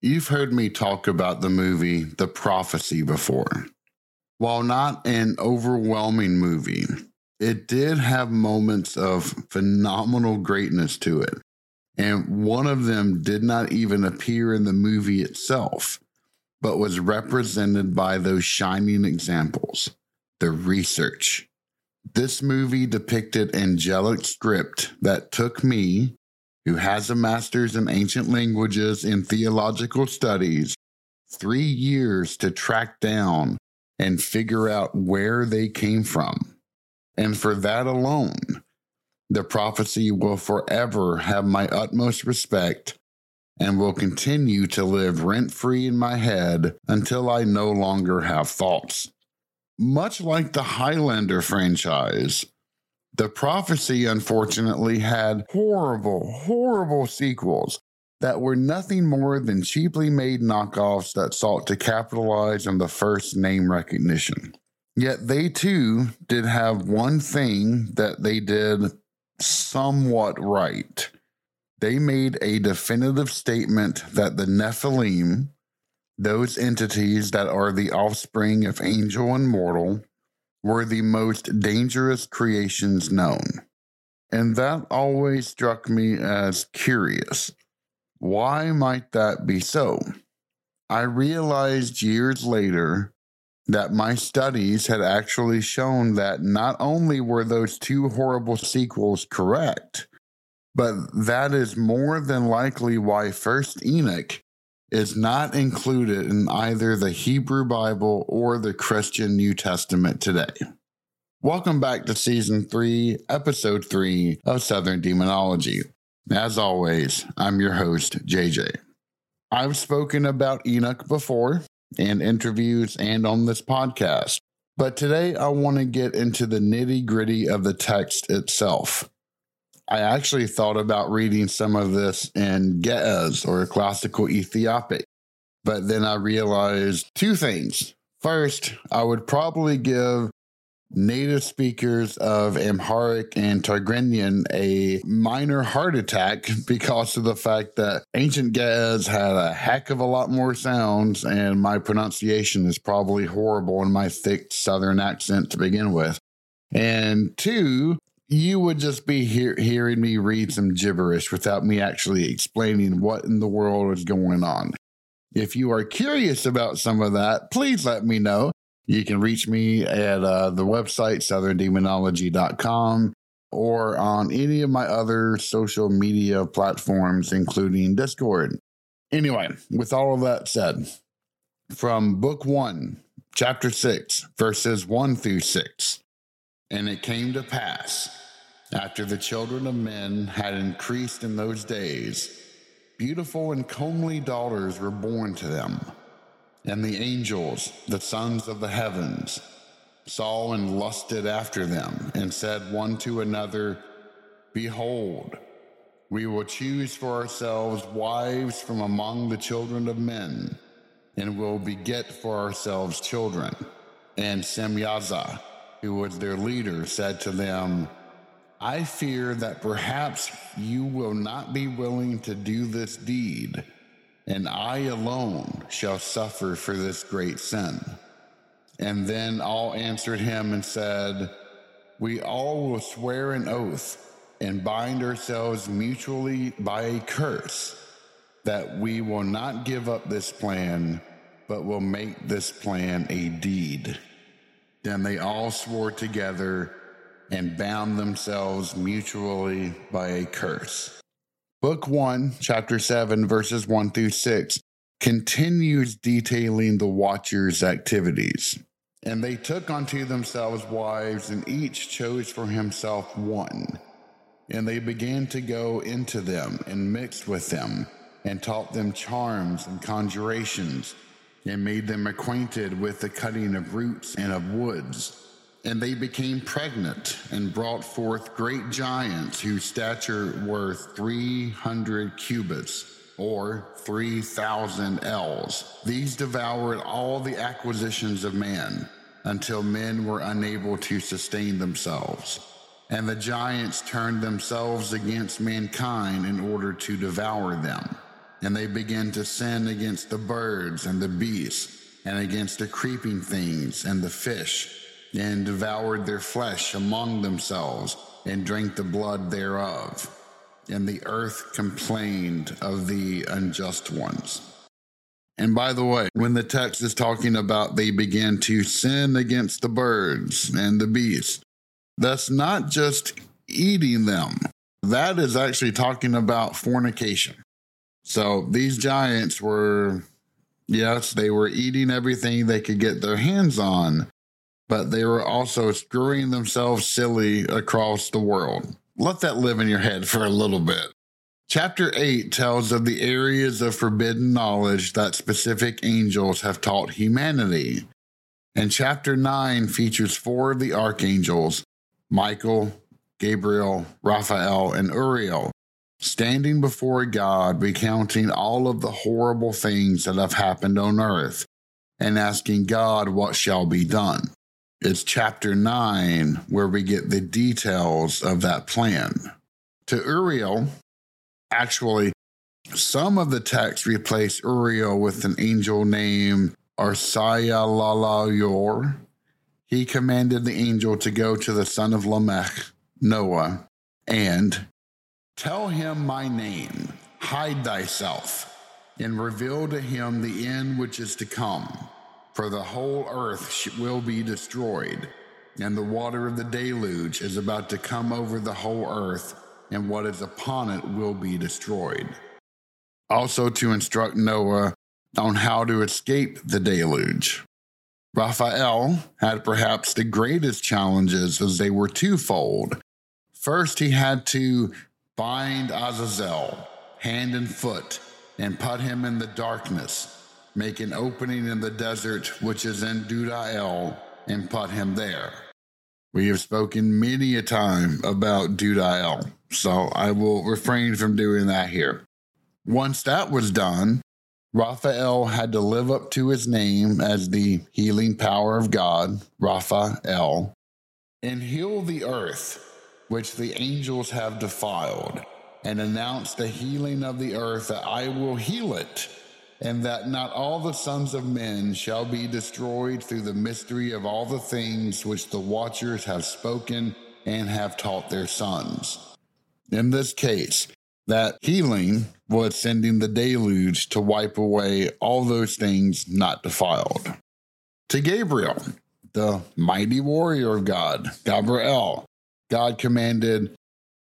You've heard me talk about the movie The Prophecy before. While not an overwhelming movie, it did have moments of phenomenal greatness to it. And one of them did not even appear in the movie itself, but was represented by those shining examples the research. This movie depicted angelic script that took me, who has a master's in ancient languages and theological studies, three years to track down and figure out where they came from. And for that alone, the prophecy will forever have my utmost respect and will continue to live rent free in my head until I no longer have thoughts. Much like the Highlander franchise, the prophecy unfortunately had horrible, horrible sequels that were nothing more than cheaply made knockoffs that sought to capitalize on the first name recognition. Yet they too did have one thing that they did somewhat right. They made a definitive statement that the Nephilim, those entities that are the offspring of angel and mortal, were the most dangerous creations known. And that always struck me as curious. Why might that be so? I realized years later that my studies had actually shown that not only were those two horrible sequels correct, but that is more than likely why First Enoch is not included in either the Hebrew Bible or the Christian New Testament today. Welcome back to Season 3, Episode 3 of Southern Demonology. As always, I'm your host, JJ. I've spoken about Enoch before in interviews and on this podcast, but today I want to get into the nitty gritty of the text itself. I actually thought about reading some of this in Ge'ez or classical Ethiopic, but then I realized two things. First, I would probably give native speakers of Amharic and Tigrinya a minor heart attack because of the fact that ancient Ge'ez had a heck of a lot more sounds, and my pronunciation is probably horrible in my thick southern accent to begin with. And two, you would just be hear, hearing me read some gibberish without me actually explaining what in the world is going on. If you are curious about some of that, please let me know. You can reach me at uh, the website, southerndemonology.com, or on any of my other social media platforms, including Discord. Anyway, with all of that said, from book one, chapter six, verses one through six. And it came to pass, after the children of men had increased in those days, beautiful and comely daughters were born to them. And the angels, the sons of the heavens, saw and lusted after them, and said one to another, Behold, We will choose for ourselves wives from among the children of men, and will beget for ourselves children. And Semyaza, who was their leader, said to them, I fear that perhaps you will not be willing to do this deed, and I alone shall suffer for this great sin. And then all answered him and said, We all will swear an oath and bind ourselves mutually by a curse that we will not give up this plan, but will make this plan a deed. Then they all swore together and bound themselves mutually by a curse. Book 1, chapter 7, verses 1 through 6 continues detailing the Watchers' activities. And they took unto themselves wives, and each chose for himself one. And they began to go into them and mixed with them, and taught them charms and conjurations, and made them acquainted with the cutting of roots and of woods. And they became pregnant and brought forth great giants whose stature were 300 cubits, or 3,000 ells. These devoured all the acquisitions of man until men were unable to sustain themselves. And the giants turned themselves against mankind in order to devour them. And they began to sin against the birds and the beasts, and against the creeping things and the fish, and devoured their flesh among themselves, and drank the blood thereof. And the earth complained of the unjust ones. And by the way, when the text is talking about they began to sin against the birds and the beasts, that's not just eating them. That is actually talking about fornication. So these giants were, yes, they were eating everything they could get their hands on, but they were also screwing themselves silly across the world. Let that live in your head for a little bit. Chapter 8 tells of the areas of forbidden knowledge that specific angels have taught humanity. And chapter 9 features four of the archangels Michael, Gabriel, Raphael, and Uriel, standing before God, recounting all of the horrible things that have happened on earth and asking God what shall be done. It's chapter 9 where we get the details of that plan. To Uriel, actually, some of the texts replace Uriel with an angel named Arsayalalayor, he commanded the angel to go to the son of Lamech, Noah, and tell him my name, hide thyself, and reveal to him the end which is to come. For the whole earth will be destroyed, and the water of the deluge is about to come over the whole earth, and what is upon it will be destroyed. Also, to instruct Noah on how to escape the deluge. Raphael had perhaps the greatest challenges as they were twofold. First, he had to bind Azazel hand and foot and put him in the darkness, make an opening in the desert, which is in Dudael, and put him there. We have spoken many a time about Dudael, so I will refrain from doing that here. Once that was done, Raphael had to live up to his name as the healing power of God, Raphael, and heal the earth, which the angels have defiled, and announce the healing of the earth that I will heal it, and that not all the sons of men shall be destroyed through the mystery of all the things which the watchers have spoken and have taught their sons. In this case, that healing was sending the deluge to wipe away all those things not defiled. To Gabriel, the mighty warrior of God, Gabriel, God commanded,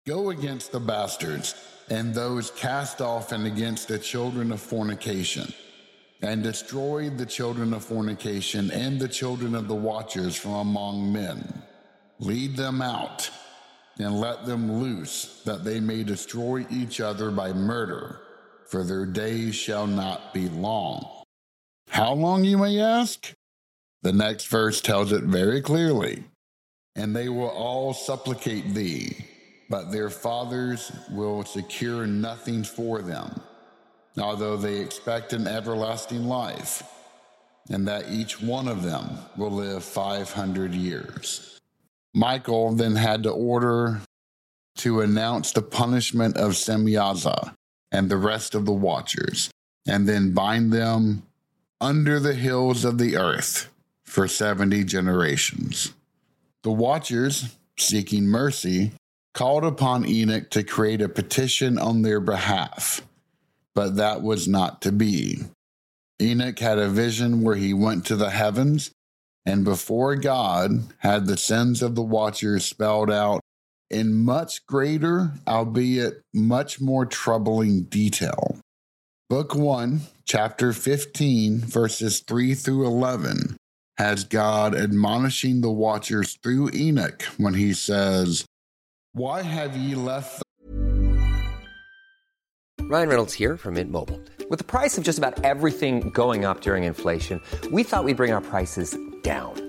Go against the bastards and those cast off and against the children of fornication, and destroy the children of fornication and the children of the watchers from among men. Lead them out and let them loose, that they may destroy each other by murder, for their days shall not be long. How long, you may ask? The next verse tells it very clearly. And they will all supplicate thee, but their fathers will secure nothing for them, although they expect an everlasting life, and that each one of them will live 500 years. Michael then had to order to announce the punishment of Semyaza and the rest of the Watchers, and then bind them under the hills of the earth for 70 generations. The Watchers, seeking mercy, called upon Enoch to create a petition on their behalf, but that was not to be. Enoch had a vision where he went to the heavens and before God had the sins of the Watchers spelled out in much greater, albeit much more troubling detail. Book 1, chapter 15, verses 3 through 11, has God admonishing the watchers through Enoch when he says, Why have ye left Ryan Reynolds here from Mint Mobile. With the price of just about everything going up during inflation, we thought we'd bring our prices down.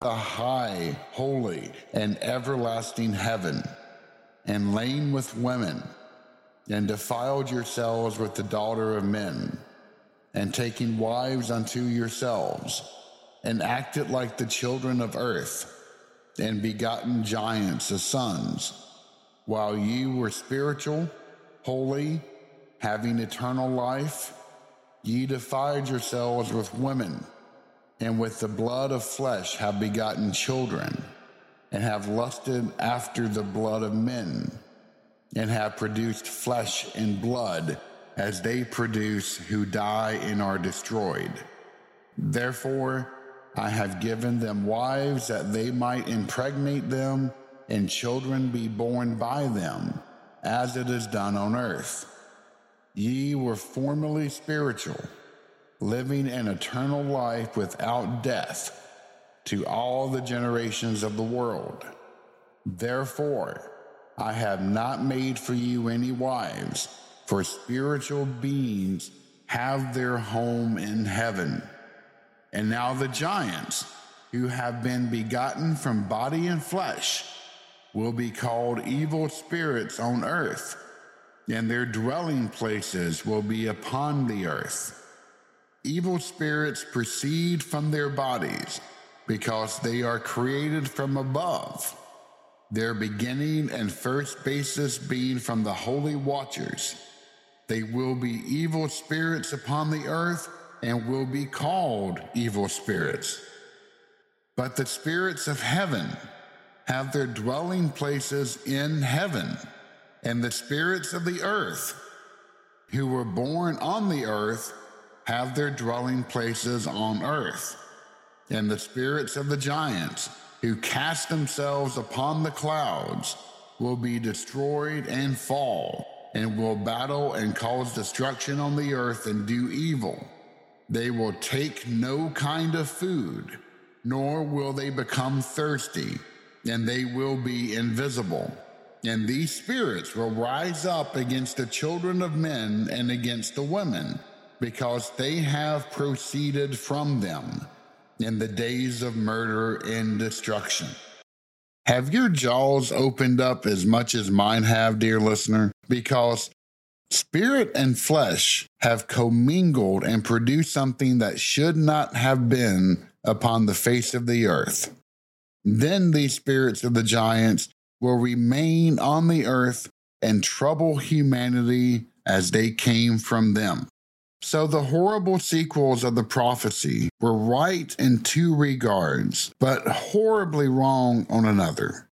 The high, holy, and everlasting heaven, and lain with women, and defiled yourselves with the daughter of men, and taking wives unto yourselves, and acted like the children of earth, and begotten giants as sons, while ye were spiritual, holy, having eternal life, ye defiled yourselves with women and with the blood of flesh have begotten children, and have lusted after the blood of men, and have produced flesh and blood, as they produce who die and are destroyed. Therefore, I have given them wives that they might impregnate them, and children be born by them, as it is done on earth. Ye were formerly spiritual living an eternal life without death to all the generations of the world. Therefore, I have not made for you any wives, for spiritual beings have their home in heaven. And now the giants, who have been begotten from body and flesh, will be called evil spirits on earth, and their dwelling places will be upon the earth. Evil spirits proceed from their bodies because they are created from above, their beginning and first basis being from the holy watchers. They will be evil spirits upon the earth and will be called evil spirits. But the spirits of heaven have their dwelling places in heaven, and the spirits of the earth, who were born on the earth, have their dwelling places on earth. And the spirits of the giants who cast themselves upon the clouds will be destroyed and fall, and will battle and cause destruction on the earth and do evil. They will take no kind of food, nor will they become thirsty, and they will be invisible. And these spirits will rise up against the children of men and against the women because they have proceeded from them in the days of murder and destruction. Have your jaws opened up as much as mine have, dear listener? Because spirit and flesh have commingled and produced something that should not have been upon the face of the earth. Then these spirits of the giants will remain on the earth and trouble humanity as they came from them. So the horrible sequels of the prophecy were right in two regards, but horribly wrong on another.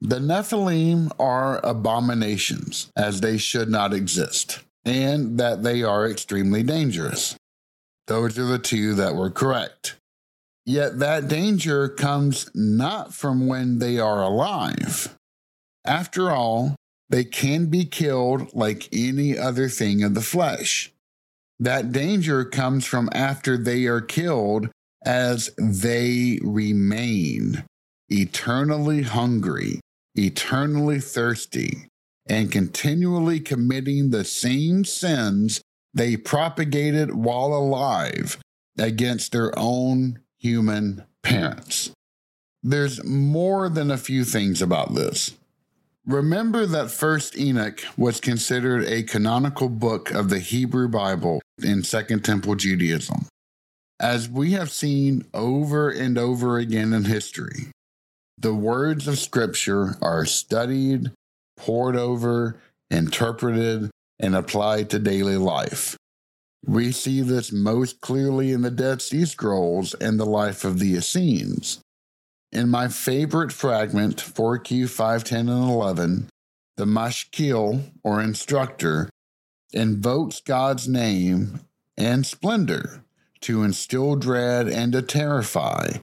The Nephilim are abominations, as they should not exist, and that they are extremely dangerous. Those are the two that were correct. Yet that danger comes not from when they are alive. After all, they can be killed like any other thing of the flesh. That danger comes from after they are killed as they remain eternally hungry, eternally thirsty, and continually committing the same sins they propagated while alive against their own human parents. There's more than a few things about this. Remember that First Enoch was considered a canonical book of the Hebrew Bible in Second Temple Judaism. As we have seen over and over again in history, the words of Scripture are studied, pored over, interpreted, and applied to daily life. We see this most clearly in the Dead Sea Scrolls and the life of the Essenes. In my favorite fragment, 4Q 510 and 11, the Mashkil, or instructor, invokes God's name and splendor to instill dread and to terrify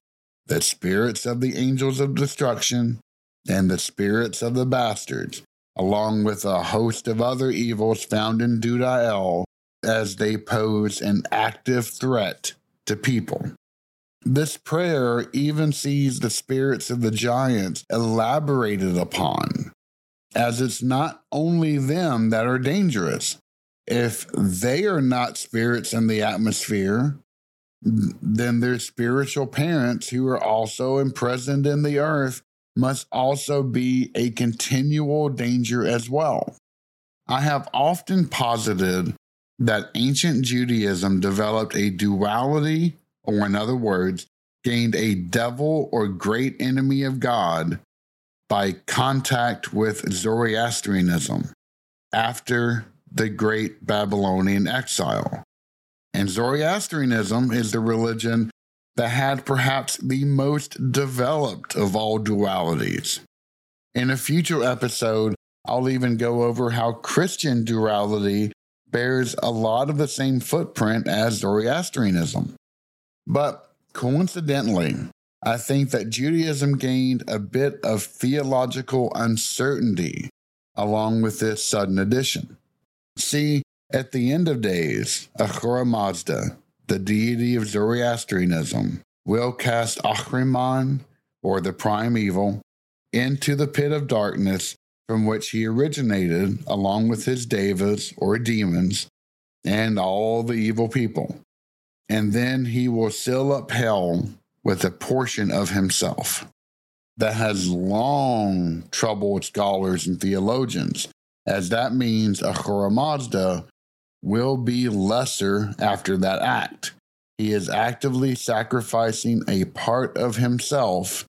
the spirits of the angels of destruction and the spirits of the bastards, along with a host of other evils found in Dudael, as they pose an active threat to people. This prayer even sees the spirits of the giants elaborated upon, as it's not only them that are dangerous. If they are not spirits in the atmosphere, then their spiritual parents who are also imprisoned in the earth must also be a continual danger as well. I have often posited that ancient Judaism developed a duality or in other words, gained a devil or great enemy of God by contact with Zoroastrianism after the great Babylonian exile. And Zoroastrianism is the religion that had perhaps the most developed of all dualities. In a future episode, I'll even go over how Christian duality bears a lot of the same footprint as Zoroastrianism. But coincidentally, I think that Judaism gained a bit of theological uncertainty along with this sudden addition. See, at the end of days, Ahura Mazda, the deity of Zoroastrianism, will cast Ahriman, or the prime evil, into the pit of darkness from which he originated, along with his devas, or demons, and all the evil people and then he will seal up hell with a portion of himself. That has long troubled scholars and theologians, as that means Ahura Mazda will be lesser after that act. He is actively sacrificing a part of himself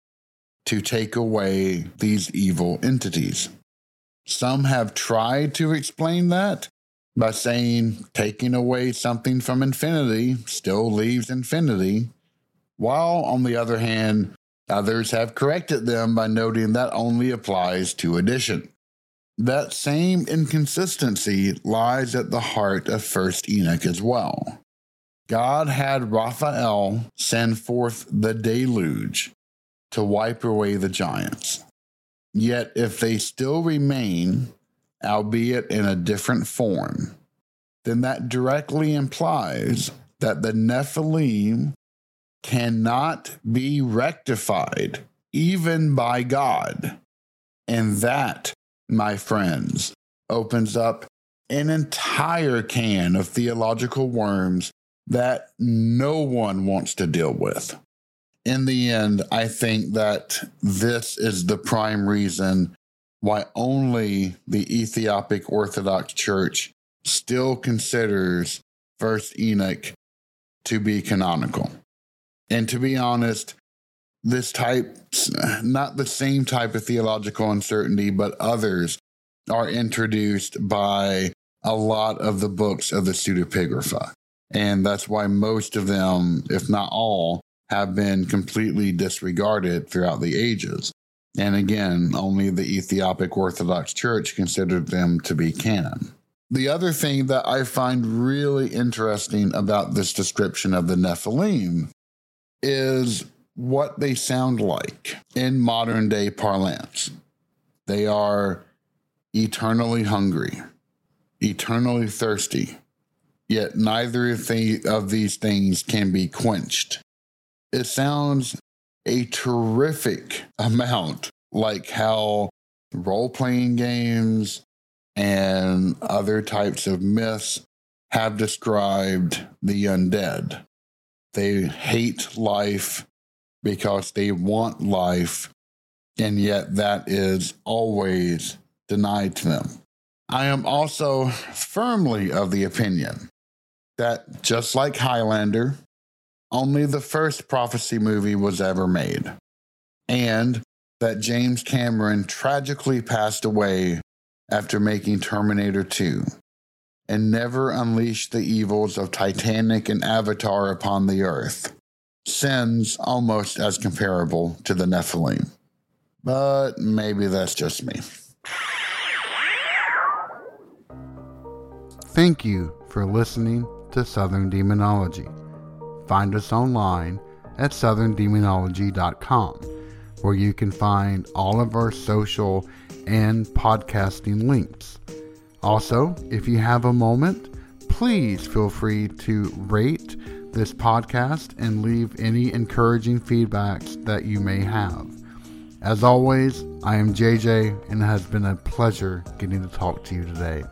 to take away these evil entities. Some have tried to explain that, by saying taking away something from infinity still leaves infinity, while on the other hand, others have corrected them by noting that only applies to addition. That same inconsistency lies at the heart of First Enoch as well. God had Raphael send forth the deluge to wipe away the giants. Yet, if they still remain, albeit in a different form, then that directly implies that the Nephilim cannot be rectified even by God. And that, my friends, opens up an entire can of theological worms that no one wants to deal with. In the end, I think that this is the prime reason why only the Ethiopic Orthodox Church still considers First Enoch to be canonical. And to be honest, this type, not the same type of theological uncertainty, but others are introduced by a lot of the books of the pseudepigrapha. And that's why most of them, if not all, have been completely disregarded throughout the ages. And again, only the Ethiopic Orthodox Church considered them to be canon. The other thing that I find really interesting about this description of the Nephilim is what they sound like in modern day parlance. They are eternally hungry, eternally thirsty, yet neither of, these things can be quenched. It sounds a terrific amount like how role playing games and other types of myths have described the undead. They hate life because they want life, and yet that is always denied to them. I am also firmly of the opinion that just like Highlander, only the first prophecy movie was ever made, and that James Cameron tragically passed away after making Terminator 2 and never unleashed the evils of Titanic and Avatar upon the earth. Sins almost as comparable to the Nephilim. But maybe that's just me. Thank you for listening to Southern Demonology. Find us online at southerndemonology.com, where you can find all of our social and podcasting links. Also, if you have a moment, please feel free to rate this podcast and leave any encouraging feedbacks that you may have. As always, I am JJ, and it has been a pleasure getting to talk to you today.